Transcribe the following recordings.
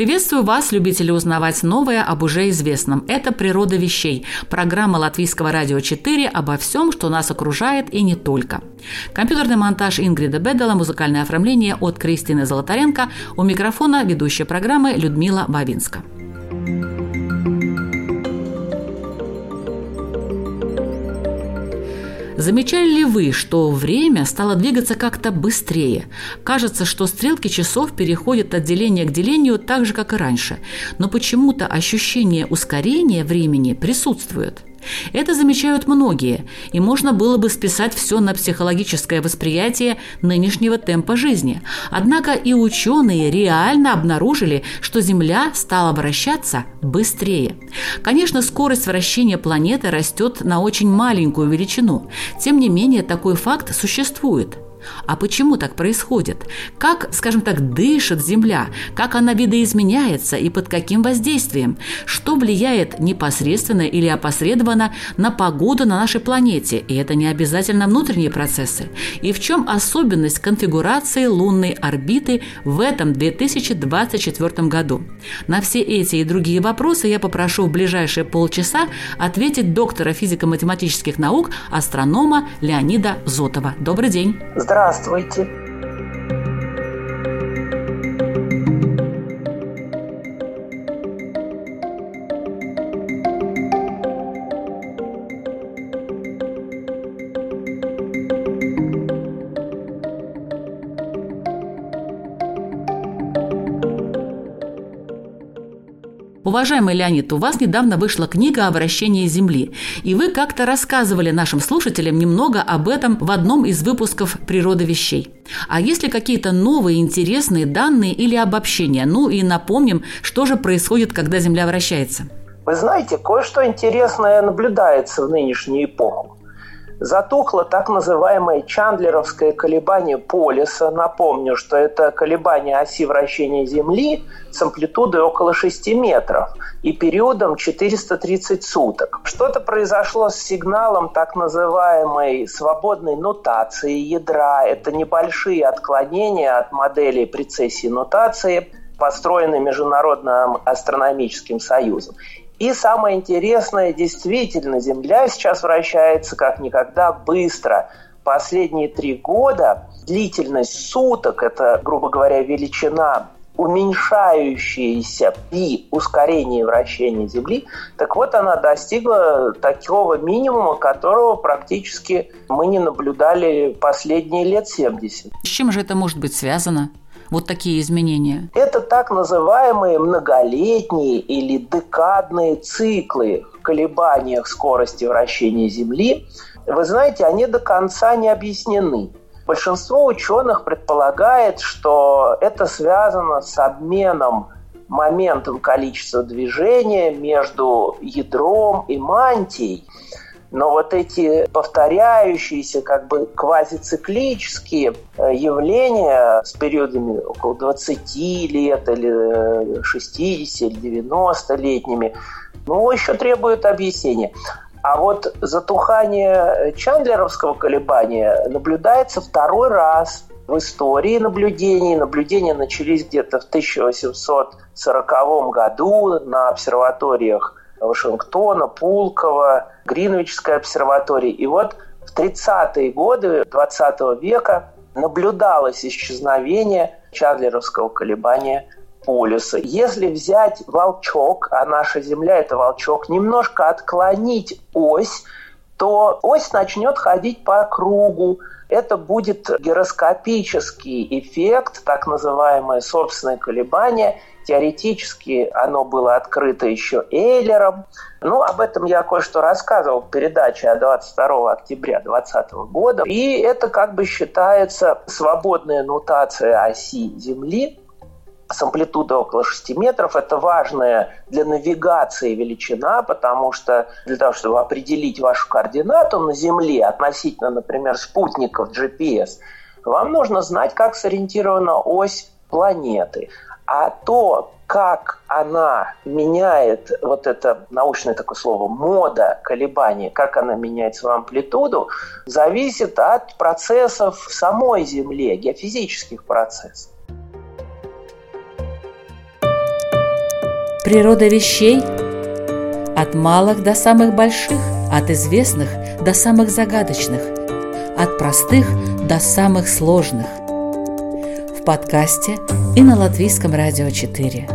Приветствую вас, любители узнавать новое об уже известном. Это «Природа вещей» – программа Латвийского радио 4 обо всем, что нас окружает и не только. Компьютерный монтаж Ингрида Бедела, музыкальное оформление от Кристины Золотаренко. У микрофона ведущая программы Людмила Бабинска. Замечали ли вы, что время стало двигаться как-то быстрее? Кажется, что стрелки часов переходят от деления к делению так же, как и раньше. Но почему-то ощущение ускорения времени присутствует – это замечают многие, и можно было бы списать все на психологическое восприятие нынешнего темпа жизни. Однако и ученые реально обнаружили, что Земля стала вращаться быстрее. Конечно, скорость вращения планеты растет на очень маленькую величину. Тем не менее, такой факт существует – а почему так происходит? Как, скажем так, дышит Земля? Как она видоизменяется и под каким воздействием? Что влияет непосредственно или опосредованно на погоду на нашей планете? И это не обязательно внутренние процессы. И в чем особенность конфигурации лунной орбиты в этом 2024 году? На все эти и другие вопросы я попрошу в ближайшие полчаса ответить доктора физико-математических наук, астронома Леонида Зотова. Добрый день. Здравствуйте. Уважаемый Леонид, у вас недавно вышла книга о вращении Земли, и вы как-то рассказывали нашим слушателям немного об этом в одном из выпусков «Природа вещей». А есть ли какие-то новые интересные данные или обобщения? Ну и напомним, что же происходит, когда Земля вращается. Вы знаете, кое-что интересное наблюдается в нынешнюю эпоху затухло так называемое чандлеровское колебание полиса. Напомню, что это колебание оси вращения Земли с амплитудой около 6 метров и периодом 430 суток. Что-то произошло с сигналом так называемой свободной нотации ядра. Это небольшие отклонения от моделей прецессии нотации, построенной Международным астрономическим союзом. И самое интересное, действительно, Земля сейчас вращается как никогда быстро. Последние три года длительность суток, это, грубо говоря, величина уменьшающаяся при ускорении вращения Земли, так вот она достигла такого минимума, которого практически мы не наблюдали последние лет 70. С чем же это может быть связано? Вот такие изменения? Это так называемые многолетние или декадные циклы колебаниях скорости вращения Земли. Вы знаете, они до конца не объяснены. Большинство ученых предполагает, что это связано с обменом моментом количества движения между ядром и мантией. Но вот эти повторяющиеся, как бы квазициклические э, явления с периодами около 20 лет или 60 э, или 90-летними, ну, еще требуют объяснения. А вот затухание чандлеровского колебания наблюдается второй раз в истории наблюдений. Наблюдения начались где-то в 1840 году на обсерваториях Вашингтона, Пулково, Гринвичской обсерватории. И вот в 30-е годы 20 века наблюдалось исчезновение чандлеровского колебания полюса. Если взять волчок, а наша Земля – это волчок, немножко отклонить ось, то ось начнет ходить по кругу. Это будет гироскопический эффект, так называемое собственное колебание. Теоретически оно было открыто еще Эйлером. Ну, об этом я кое-что рассказывал в передаче 22 октября 2020 года. И это как бы считается свободная нутация оси Земли, с амплитудой около 6 метров. Это важная для навигации величина, потому что для того, чтобы определить вашу координату на Земле относительно, например, спутников GPS, вам нужно знать, как сориентирована ось планеты. А то, как она меняет, вот это научное такое слово, мода колебания, как она меняет свою амплитуду, зависит от процессов в самой Земле, геофизических процессов. Природа вещей от малых до самых больших, от известных до самых загадочных, от простых до самых сложных. В подкасте и на Латвийском радио 4.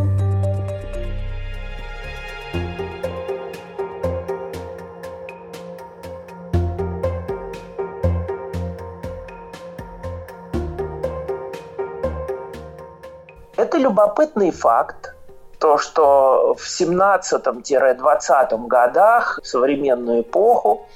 Это любопытный факт, то, что в 17-20 годах, в современную эпоху,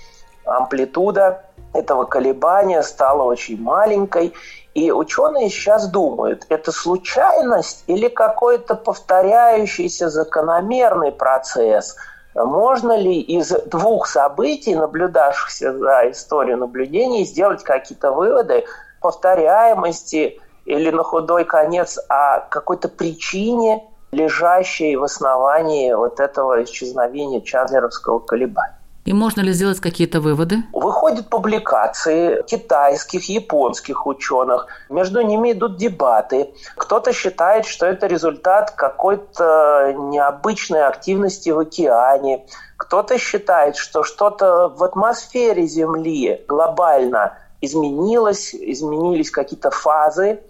амплитуда этого колебания стала очень маленькой. И ученые сейчас думают, это случайность или какой-то повторяющийся закономерный процесс? Можно ли из двух событий, наблюдавшихся за историю наблюдений, сделать какие-то выводы повторяемости или на худой конец о какой-то причине лежащей в основании вот этого исчезновения чандлеровского колебания. И можно ли сделать какие-то выводы? Выходят публикации китайских, японских ученых. Между ними идут дебаты. Кто-то считает, что это результат какой-то необычной активности в океане. Кто-то считает, что что-то в атмосфере Земли глобально изменилось, изменились какие-то фазы,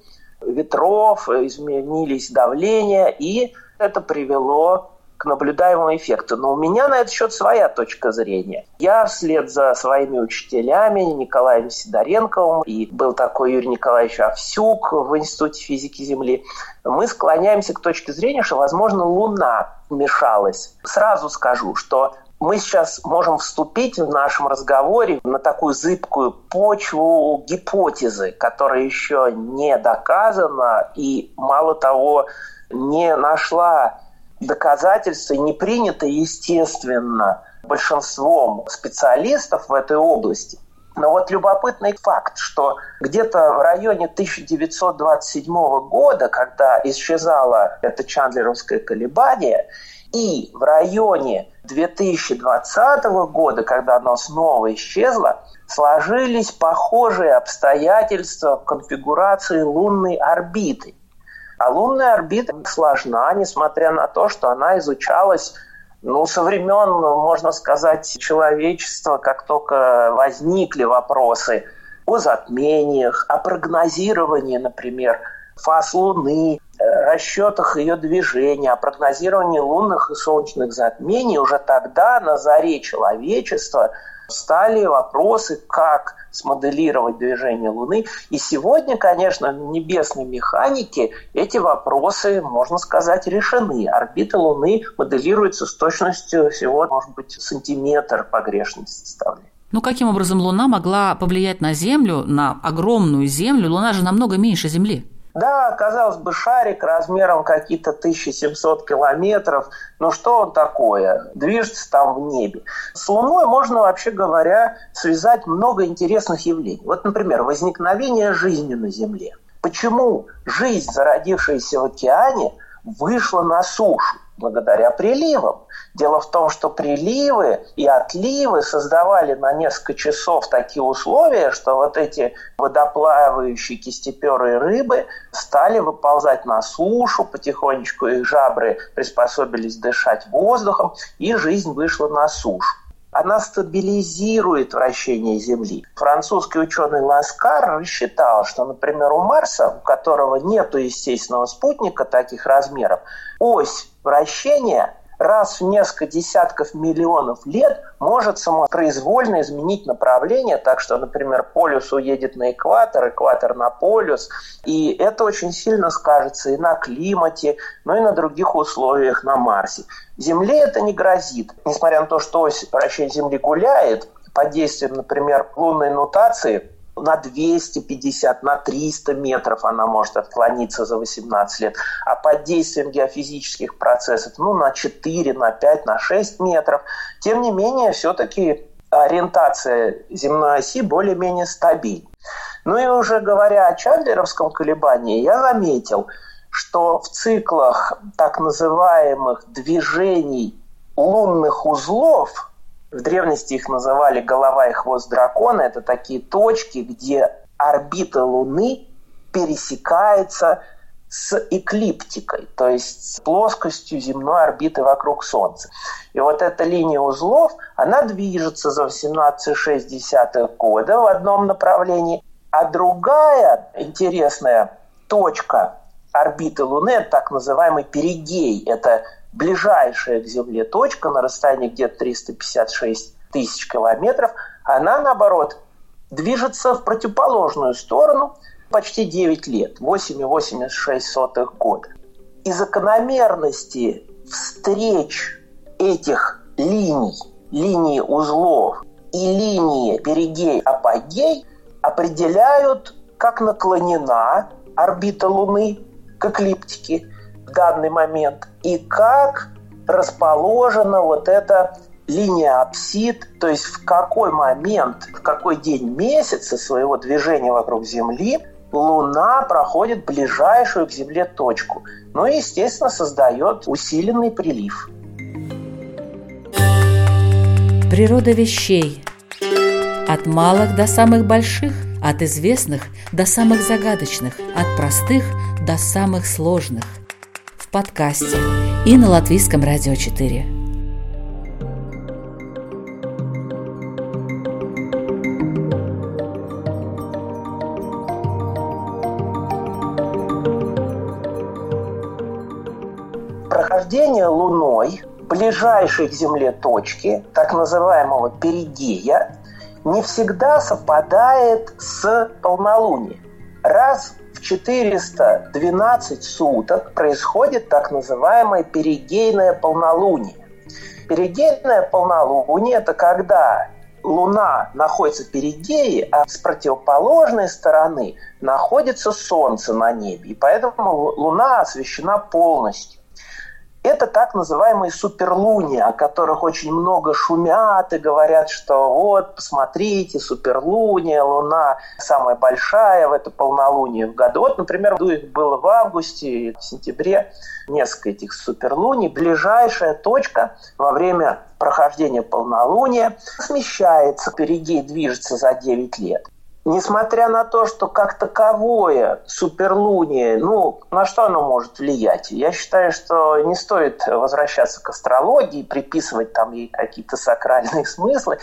ветров, изменились давления, и это привело к наблюдаемому эффекту. Но у меня на этот счет своя точка зрения. Я вслед за своими учителями Николаем Сидоренковым и был такой Юрий Николаевич Овсюк в Институте физики Земли, мы склоняемся к точке зрения, что, возможно, Луна вмешалась. Сразу скажу, что мы сейчас можем вступить в нашем разговоре на такую зыбкую почву гипотезы, которая еще не доказана и, мало того, не нашла доказательства, не принято, естественно, большинством специалистов в этой области. Но вот любопытный факт, что где-то в районе 1927 года, когда исчезало это чандлеровское колебание, и в районе 2020 года, когда оно снова исчезло, сложились похожие обстоятельства в конфигурации лунной орбиты. А лунная орбита сложна, несмотря на то, что она изучалась ну, со времен, можно сказать, человечества, как только возникли вопросы о затмениях, о прогнозировании, например, фаз Луны, расчетах ее движения, о прогнозировании лунных и солнечных затмений уже тогда на заре человечества стали вопросы, как смоделировать движение Луны. И сегодня, конечно, в небесной механике эти вопросы, можно сказать, решены. Орбита Луны моделируется с точностью всего, может быть, сантиметр погрешности составляет. Ну, каким образом Луна могла повлиять на Землю, на огромную Землю? Луна же намного меньше Земли. Да, казалось бы, шарик размером какие-то 1700 километров. Но что он такое? Движется там в небе. С Луной можно, вообще говоря, связать много интересных явлений. Вот, например, возникновение жизни на Земле. Почему жизнь, зародившаяся в океане, вышла на сушу? благодаря приливам. Дело в том, что приливы и отливы создавали на несколько часов такие условия, что вот эти водоплавающие кистеперые рыбы стали выползать на сушу, потихонечку их жабры приспособились дышать воздухом, и жизнь вышла на сушу она стабилизирует вращение Земли. Французский ученый Ласкар рассчитал, что, например, у Марса, у которого нет естественного спутника таких размеров, ось вращения раз в несколько десятков миллионов лет может самопроизвольно изменить направление, так что, например, полюс уедет на экватор, экватор на полюс, и это очень сильно скажется и на климате, но и на других условиях на Марсе. Земле это не грозит, несмотря на то, что ось вращения Земли гуляет, под действием, например, лунной нутации – на 250, на 300 метров она может отклониться за 18 лет, а под действием геофизических процессов, ну, на 4, на 5, на 6 метров. Тем не менее, все-таки ориентация земной оси более-менее стабильна. Ну и уже говоря о чандлеровском колебании, я заметил, что в циклах так называемых движений лунных узлов – в древности их называли голова и хвост дракона. Это такие точки, где орбита Луны пересекается с эклиптикой, то есть с плоскостью земной орбиты вокруг Солнца. И вот эта линия узлов, она движется за 18,6 года в одном направлении, а другая интересная точка орбиты Луны, так называемый перигей, это ближайшая к Земле точка на расстоянии где-то 356 тысяч километров, она, наоборот, движется в противоположную сторону почти 9 лет, 8,86 года. И закономерности встреч этих линий, линии узлов и линии перигей-апогей определяют, как наклонена орбита Луны к эклиптике – в данный момент и как расположена вот эта линия апсид, то есть в какой момент, в какой день месяца своего движения вокруг Земли Луна проходит ближайшую к Земле точку. Ну и, естественно, создает усиленный прилив. Природа вещей. От малых до самых больших, от известных до самых загадочных, от простых до самых сложных в подкасте и на Латвийском радио 4. Прохождение Луной ближайшей к Земле точки, так называемого перигея, не всегда совпадает с полнолунием. Раз 412 суток происходит так называемое перигейное полнолуние. Перигейное полнолуние – это когда Луна находится в перигее, а с противоположной стороны находится Солнце на небе. И поэтому Луна освещена полностью. Это так называемые суперлуния, о которых очень много шумят и говорят, что вот, посмотрите, суперлуния, Луна самая большая в это полнолуние в году. Вот, например, их было в августе, в сентябре, несколько этих суперлуний. Ближайшая точка во время прохождения полнолуния смещается, перигей движется за 9 лет несмотря на то, что как таковое суперлуние, ну, на что оно может влиять? Я считаю, что не стоит возвращаться к астрологии, приписывать там ей какие-то сакральные смыслы,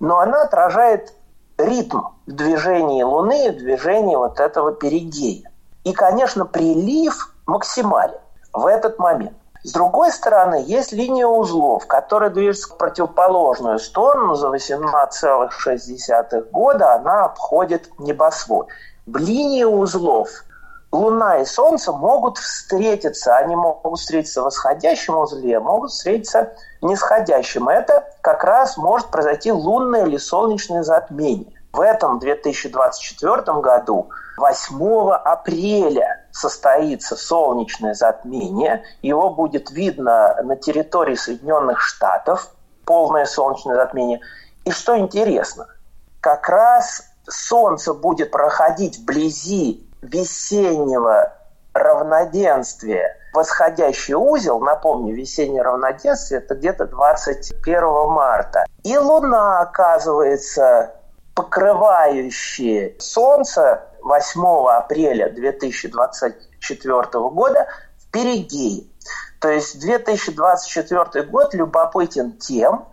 но она отражает ритм в движении Луны, в движении вот этого перигея. И, конечно, прилив максимален в этот момент. С другой стороны, есть линия узлов, которая движется в противоположную сторону. За 18,6 года она обходит небосвод. В линии узлов Луна и Солнце могут встретиться. Они могут встретиться в восходящем узле, могут встретиться в нисходящем. Это как раз может произойти лунное или солнечное затмение. В этом 2024 году 8 апреля состоится солнечное затмение. Его будет видно на территории Соединенных Штатов, полное солнечное затмение. И что интересно, как раз Солнце будет проходить вблизи весеннего равноденствия восходящий узел, напомню, весеннее равноденствие, это где-то 21 марта. И Луна, оказывается, покрывающие Солнце 8 апреля 2024 года в Перигее. То есть 2024 год любопытен тем,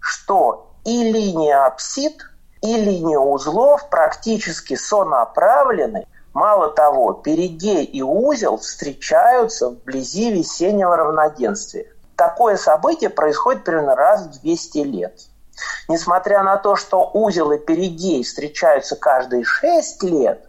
что и линия апсид, и линия узлов практически сонаправлены. Мало того, перигей и узел встречаются вблизи весеннего равноденствия. такое событие происходит примерно раз в 200 лет. Несмотря на то, что узел и перигей встречаются каждые 6 лет,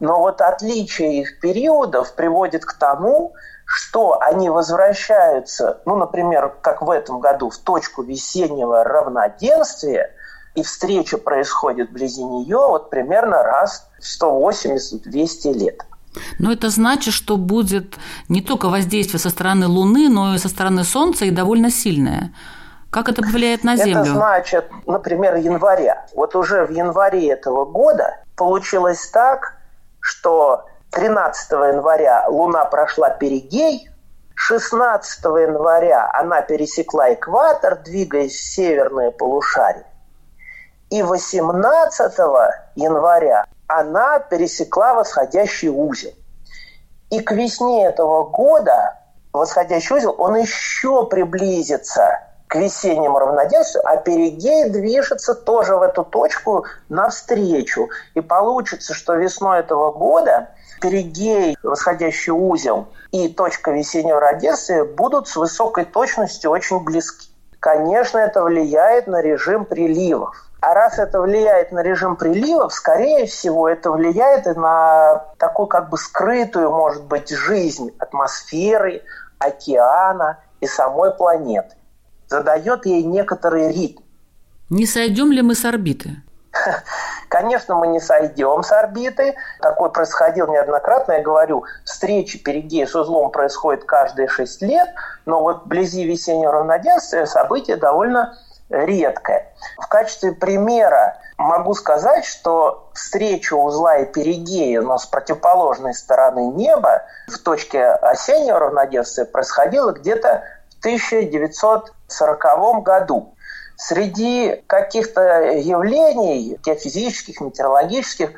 но вот отличие их периодов приводит к тому, что они возвращаются, ну, например, как в этом году, в точку весеннего равноденствия, и встреча происходит вблизи нее вот примерно раз в 180-200 лет. Но это значит, что будет не только воздействие со стороны Луны, но и со стороны Солнца и довольно сильное. Как это повлияет на Землю? Это значит, например, января. Вот уже в январе этого года получилось так, что 13 января Луна прошла перигей, 16 января она пересекла экватор, двигаясь в северное полушарие. И 18 января она пересекла восходящий узел. И к весне этого года восходящий узел, он еще приблизится к весеннему равноденствию, а перигей движется тоже в эту точку навстречу. И получится, что весной этого года перигей, восходящий узел и точка весеннего равноденствия будут с высокой точностью очень близки. Конечно, это влияет на режим приливов. А раз это влияет на режим приливов, скорее всего, это влияет и на такую как бы скрытую, может быть, жизнь атмосферы, океана и самой планеты. Задает ей некоторый ритм. Не сойдем ли мы с орбиты? Конечно, мы не сойдем с орбиты. Такое происходило неоднократно. Я говорю, встречи Перигея с узлом происходят каждые 6 лет, но вот вблизи весеннего равноденствия событие довольно редкое. В качестве примера могу сказать, что встреча узла и перигея, но с противоположной стороны неба в точке осеннего равноденствия происходила где-то в 1940 году. Среди каких-то явлений геофизических, метеорологических,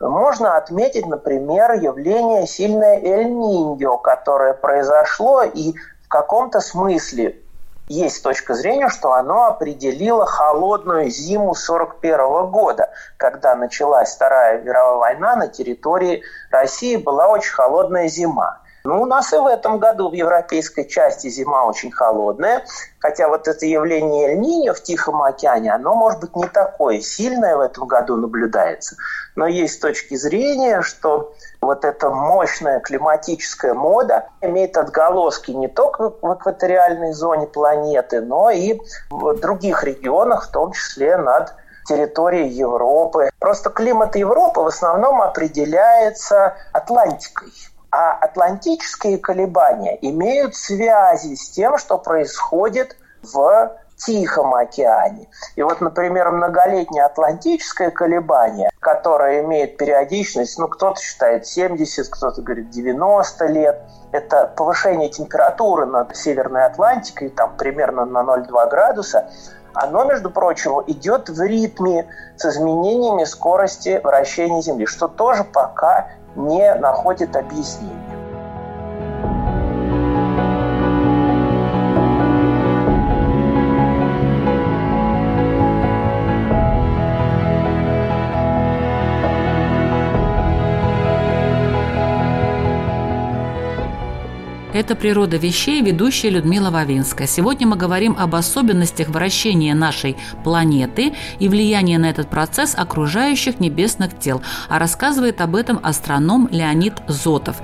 можно отметить, например, явление сильное Эль-Ниньо, которое произошло и в каком-то смысле есть точка зрения, что оно определило холодную зиму 1941 года, когда началась Вторая мировая война на территории России, была очень холодная зима. Ну, у нас и в этом году в европейской части зима очень холодная, хотя вот это явление Эль-Ниньо в Тихом океане, оно может быть не такое сильное в этом году наблюдается. Но есть точки зрения, что вот эта мощная климатическая мода имеет отголоски не только в экваториальной зоне планеты, но и в других регионах, в том числе над территорией Европы. Просто климат Европы в основном определяется Атлантикой. А атлантические колебания имеют связи с тем, что происходит в Тихом океане. И вот, например, многолетнее атлантическое колебание, которое имеет периодичность, ну, кто-то считает 70, кто-то говорит 90 лет, это повышение температуры над Северной Атлантикой, там примерно на 0,2 градуса, оно, между прочим, идет в ритме с изменениями скорости вращения Земли, что тоже пока не находит объяснения. Это «Природа вещей», ведущая Людмила Вавинская. Сегодня мы говорим об особенностях вращения нашей планеты и влиянии на этот процесс окружающих небесных тел. А рассказывает об этом астроном Леонид Зотов.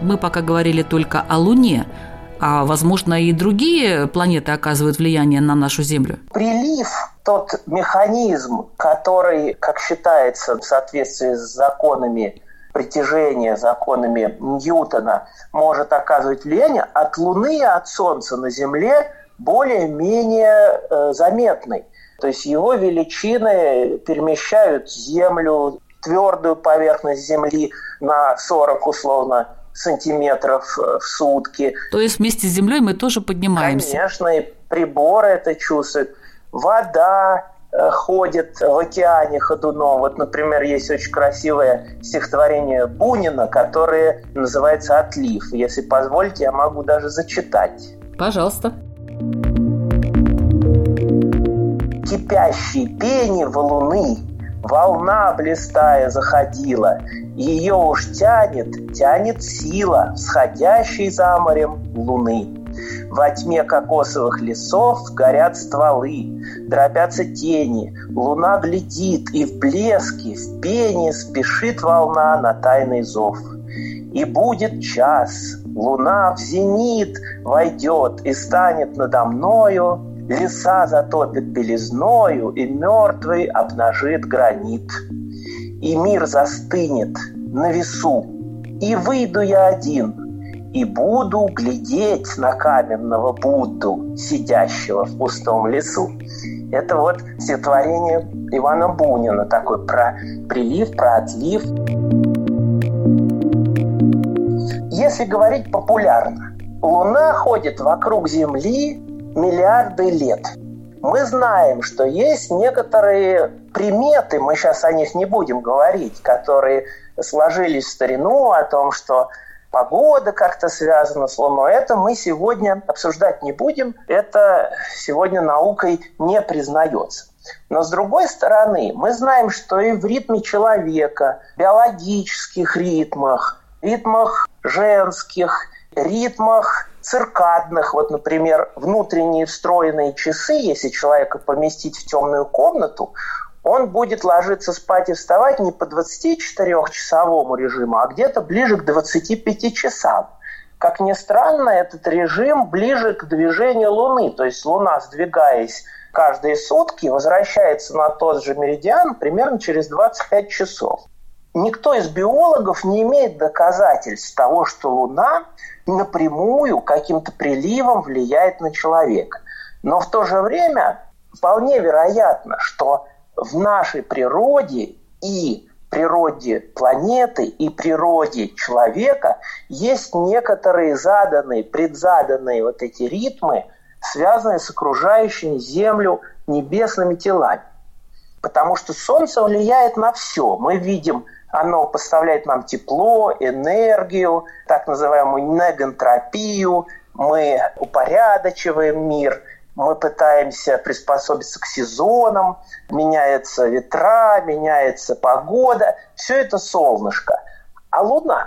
Мы пока говорили только о Луне, а, возможно, и другие планеты оказывают влияние на нашу Землю. Прилив тот механизм, который, как считается, в соответствии с законами притяжения, законами Ньютона, может оказывать влияние от Луны и от Солнца на Земле более-менее э, заметный. То есть его величины перемещают Землю, твердую поверхность Земли на 40 условно сантиметров э, в сутки. То есть вместе с Землей мы тоже поднимаемся? Конечно, и приборы это чувствуют вода э, ходит в океане ходуном. Вот, например, есть очень красивое стихотворение Бунина, которое называется «Отлив». Если позволите, я могу даже зачитать. Пожалуйста. Кипящие пени валуны, волна блистая заходила, ее уж тянет, тянет сила всходящей за морем луны. Во тьме кокосовых лесов горят стволы, дробятся тени, луна глядит, и в блеске, в пене спешит волна на тайный зов. И будет час, луна в зенит войдет и станет надо мною, леса затопит белизною, и мертвый обнажит гранит. И мир застынет на весу, и выйду я один, и буду глядеть на каменного Будду, сидящего в пустом лесу. Это вот стихотворение Ивана Бунина, такой про прилив, про отлив. Если говорить популярно, Луна ходит вокруг Земли миллиарды лет. Мы знаем, что есть некоторые приметы, мы сейчас о них не будем говорить, которые сложились в старину о том, что погода как-то связана с Луной. Это мы сегодня обсуждать не будем. Это сегодня наукой не признается. Но с другой стороны, мы знаем, что и в ритме человека, биологических ритмах, ритмах женских, ритмах циркадных, вот, например, внутренние встроенные часы, если человека поместить в темную комнату, он будет ложиться спать и вставать не по 24-часовому режиму, а где-то ближе к 25 часам. Как ни странно, этот режим ближе к движению Луны. То есть Луна, сдвигаясь каждые сутки, возвращается на тот же меридиан примерно через 25 часов. Никто из биологов не имеет доказательств того, что Луна напрямую каким-то приливом влияет на человека. Но в то же время вполне вероятно, что в нашей природе и природе планеты и природе человека есть некоторые заданные, предзаданные вот эти ритмы, связанные с окружающими Землю небесными телами. Потому что Солнце влияет на все. Мы видим, оно поставляет нам тепло, энергию, так называемую негантропию, мы упорядочиваем мир – мы пытаемся приспособиться к сезонам, меняются ветра, меняется погода, все это солнышко. А Луна,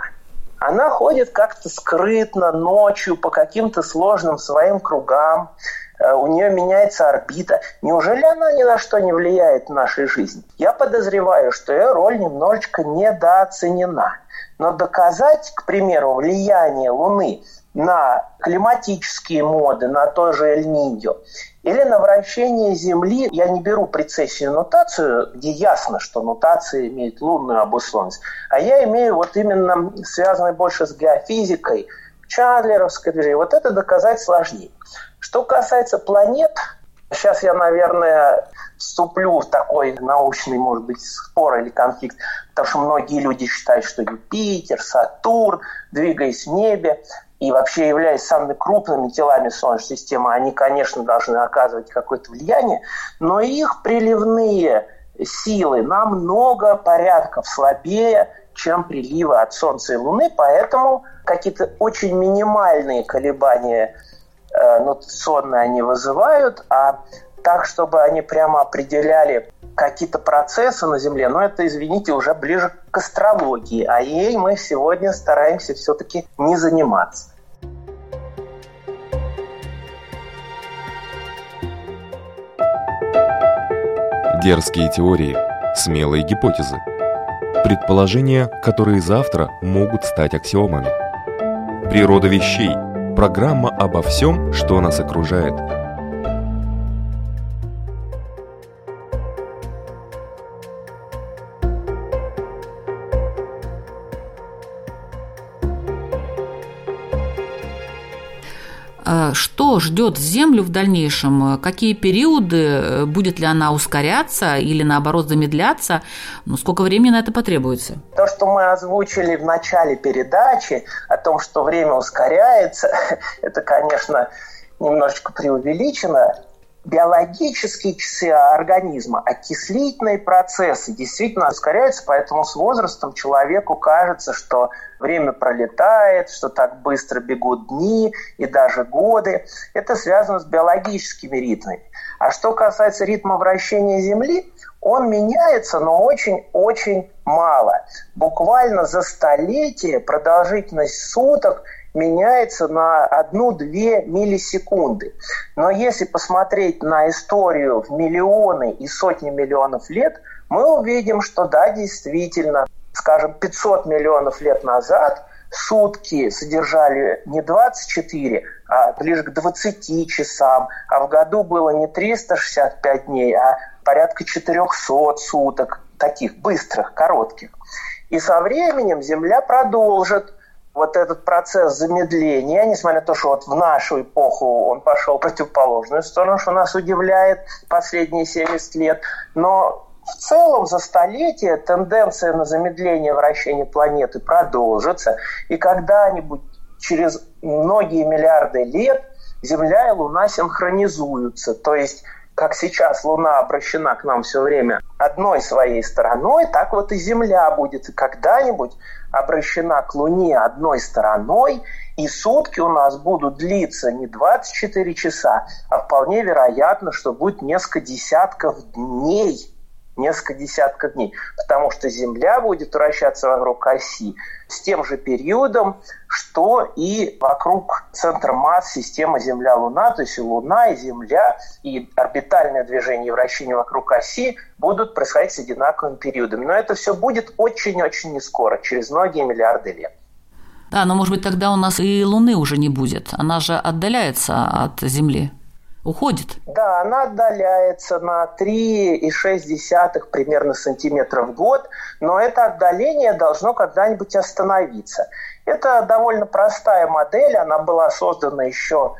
она ходит как-то скрытно ночью по каким-то сложным своим кругам, э, у нее меняется орбита. Неужели она ни на что не влияет в нашей жизни? Я подозреваю, что ее роль немножечко недооценена. Но доказать, к примеру, влияние Луны на климатические моды, на то же Эль-Ниньо, или на вращение Земли, я не беру прецессию нотацию, где ясно, что нотация имеет лунную обусловленность, а я имею вот именно связанное больше с геофизикой, Чандлеровское движение. Вот это доказать сложнее. Что касается планет, сейчас я, наверное, вступлю в такой научный, может быть, спор или конфликт, потому что многие люди считают, что Юпитер, Сатурн, двигаясь в небе, и вообще являясь самыми крупными телами Солнечной системы, они, конечно, должны оказывать какое-то влияние, но их приливные силы намного порядков слабее, чем приливы от Солнца и Луны, поэтому какие-то очень минимальные колебания э, нотационные они вызывают, а так, чтобы они прямо определяли какие-то процессы на Земле, но это, извините, уже ближе к астрологии, а ей мы сегодня стараемся все-таки не заниматься. Дерзкие теории, смелые гипотезы. Предположения, которые завтра могут стать аксиомами. Природа вещей. Программа обо всем, что нас окружает – Что ждет Землю в дальнейшем? Какие периоды? Будет ли она ускоряться или, наоборот, замедляться? Ну, сколько времени на это потребуется? То, что мы озвучили в начале передачи, о том, что время ускоряется, это, конечно, немножечко преувеличено биологические часы организма, окислительные процессы действительно ускоряются, поэтому с возрастом человеку кажется, что время пролетает, что так быстро бегут дни и даже годы. Это связано с биологическими ритмами. А что касается ритма вращения Земли, он меняется, но очень-очень мало. Буквально за столетие продолжительность суток меняется на 1-2 миллисекунды. Но если посмотреть на историю в миллионы и сотни миллионов лет, мы увидим, что да, действительно, скажем, 500 миллионов лет назад сутки содержали не 24, а ближе к 20 часам, а в году было не 365 дней, а порядка 400 суток, таких быстрых, коротких. И со временем Земля продолжит вот этот процесс замедления, несмотря на то, что вот в нашу эпоху он пошел в противоположную сторону, что нас удивляет последние 70 лет, но в целом за столетие тенденция на замедление вращения планеты продолжится, и когда-нибудь через многие миллиарды лет Земля и Луна синхронизуются, то есть как сейчас Луна обращена к нам все время одной своей стороной, так вот и Земля будет. Когда-нибудь обращена к Луне одной стороной, и сутки у нас будут длиться не 24 часа, а вполне вероятно, что будет несколько десятков дней – несколько десятков дней, потому что Земля будет вращаться вокруг оси с тем же периодом, что и вокруг центра масс системы Земля-Луна, то есть и Луна, и Земля, и орбитальное движение и вращение вокруг оси будут происходить с одинаковыми периодами. Но это все будет очень-очень не скоро, через многие миллиарды лет. Да, но может быть тогда у нас и Луны уже не будет. Она же отдаляется от Земли уходит. Да, она отдаляется на 3,6 примерно сантиметра в год, но это отдаление должно когда-нибудь остановиться. Это довольно простая модель, она была создана еще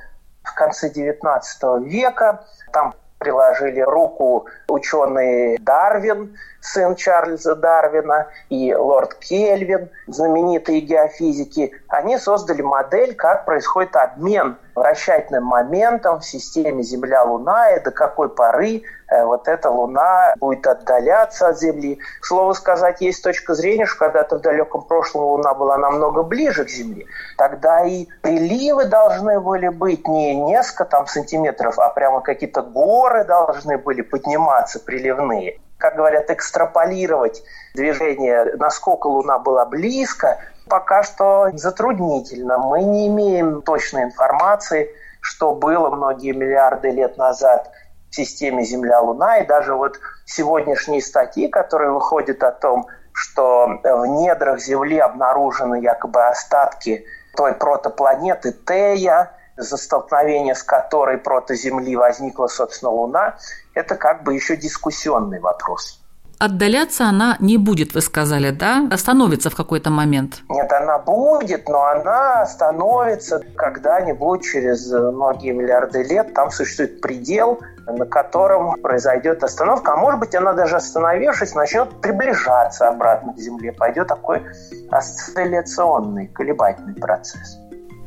в конце XIX века. Там приложили руку ученый Дарвин, сын Чарльза Дарвина, и лорд Кельвин, знаменитые геофизики. Они создали модель, как происходит обмен вращательным моментом в системе Земля-Луна и до какой поры э, вот эта Луна будет отдаляться от Земли. К слову сказать, есть точка зрения, что когда-то в далеком прошлом Луна была намного ближе к Земле. Тогда и приливы должны были быть не несколько там сантиметров, а прямо какие-то горы должны были подниматься приливные как говорят, экстраполировать движение, насколько Луна была близко, пока что затруднительно. Мы не имеем точной информации, что было многие миллиарды лет назад в системе Земля-Луна. И даже вот сегодняшние статьи, которые выходят о том, что в недрах Земли обнаружены якобы остатки той протопланеты Тея, за столкновение с которой протоземли возникла, собственно, Луна, это как бы еще дискуссионный вопрос. Отдаляться она не будет, вы сказали, да? Остановится в какой-то момент. Нет, она будет, но она остановится когда-нибудь через многие миллиарды лет. Там существует предел, на котором произойдет остановка. А может быть, она даже остановившись, начнет приближаться обратно к Земле. Пойдет такой осцилляционный, колебательный процесс.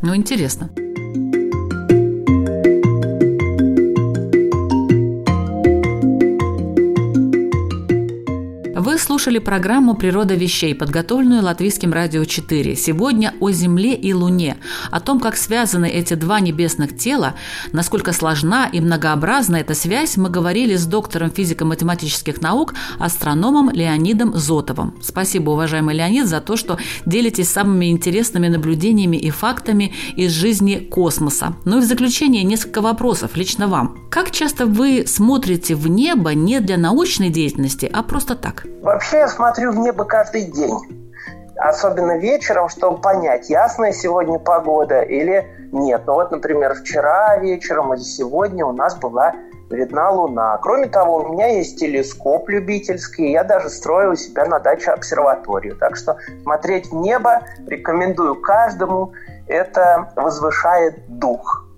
Ну, интересно. Вы слушали программу «Природа вещей», подготовленную Латвийским радио 4. Сегодня о Земле и Луне, о том, как связаны эти два небесных тела, насколько сложна и многообразна эта связь, мы говорили с доктором физико-математических наук, астрономом Леонидом Зотовым. Спасибо, уважаемый Леонид, за то, что делитесь самыми интересными наблюдениями и фактами из жизни космоса. Ну и в заключение несколько вопросов лично вам. Как часто вы смотрите в небо не для научной деятельности, а просто так? Вообще я смотрю в небо каждый день. Особенно вечером, чтобы понять, ясная сегодня погода или нет. Ну вот, например, вчера вечером или сегодня у нас была видна Луна. Кроме того, у меня есть телескоп любительский, я даже строю у себя на даче обсерваторию. Так что смотреть в небо рекомендую каждому. Это возвышает дух.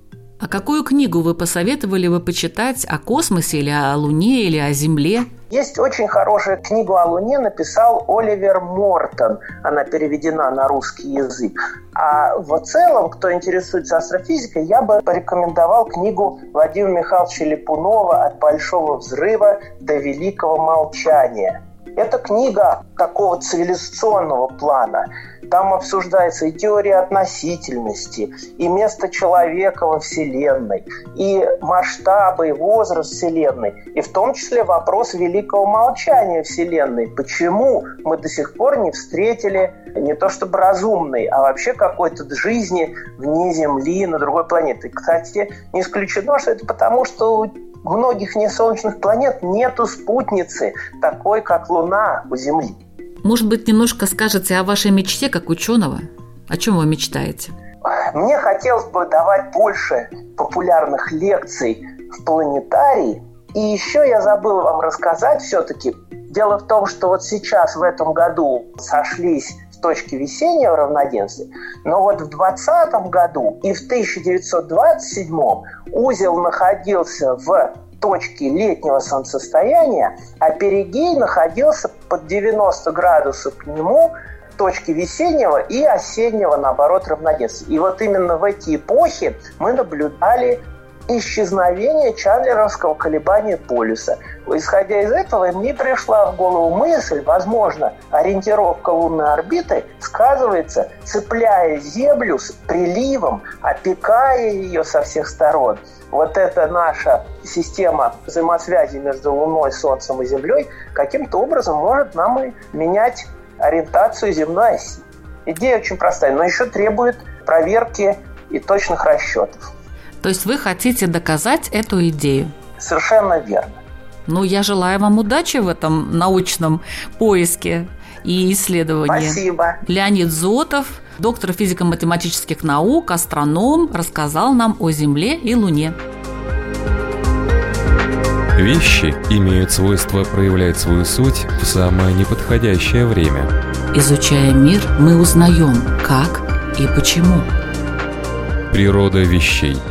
А какую книгу вы посоветовали бы почитать о космосе или о Луне или о Земле? Есть очень хорошая книгу о Луне, написал Оливер Мортон. Она переведена на русский язык. А в целом, кто интересуется астрофизикой, я бы порекомендовал книгу Владимира Михайловича Липунова «От большого взрыва до великого молчания». Это книга такого цивилизационного плана. Там обсуждается и теория относительности, и место человека во Вселенной, и масштабы, и возраст Вселенной, и в том числе вопрос великого молчания Вселенной. Почему мы до сих пор не встретили не то чтобы разумный, а вообще какой-то жизни вне Земли, на другой планете. Кстати, не исключено, что это потому, что многих несолнечных планет нету спутницы, такой как Луна у Земли. Может быть, немножко скажете о вашей мечте как ученого? О чем вы мечтаете? Мне хотелось бы давать больше популярных лекций в планетарии. И еще я забыл вам рассказать все-таки. Дело в том, что вот сейчас в этом году сошлись точки весеннего равноденствия, но вот в 2020 году и в 1927 узел находился в точке летнего солнцестояния, а перигей находился под 90 градусов к нему точки весеннего и осеннего, наоборот, равноденствия. И вот именно в эти эпохи мы наблюдали исчезновение чандлеровского колебания полюса. Исходя из этого, мне пришла в голову мысль, возможно, ориентировка лунной орбиты сказывается, цепляя Землю с приливом, опекая ее со всех сторон. Вот эта наша система взаимосвязи между Луной, Солнцем и Землей каким-то образом может нам и менять ориентацию земной оси. Идея очень простая, но еще требует проверки и точных расчетов. То есть вы хотите доказать эту идею? Совершенно верно. Ну, я желаю вам удачи в этом научном поиске и исследовании. Спасибо. Леонид Зотов, доктор физико-математических наук, астроном, рассказал нам о Земле и Луне. Вещи имеют свойство проявлять свою суть в самое неподходящее время. Изучая мир, мы узнаем, как и почему. Природа вещей –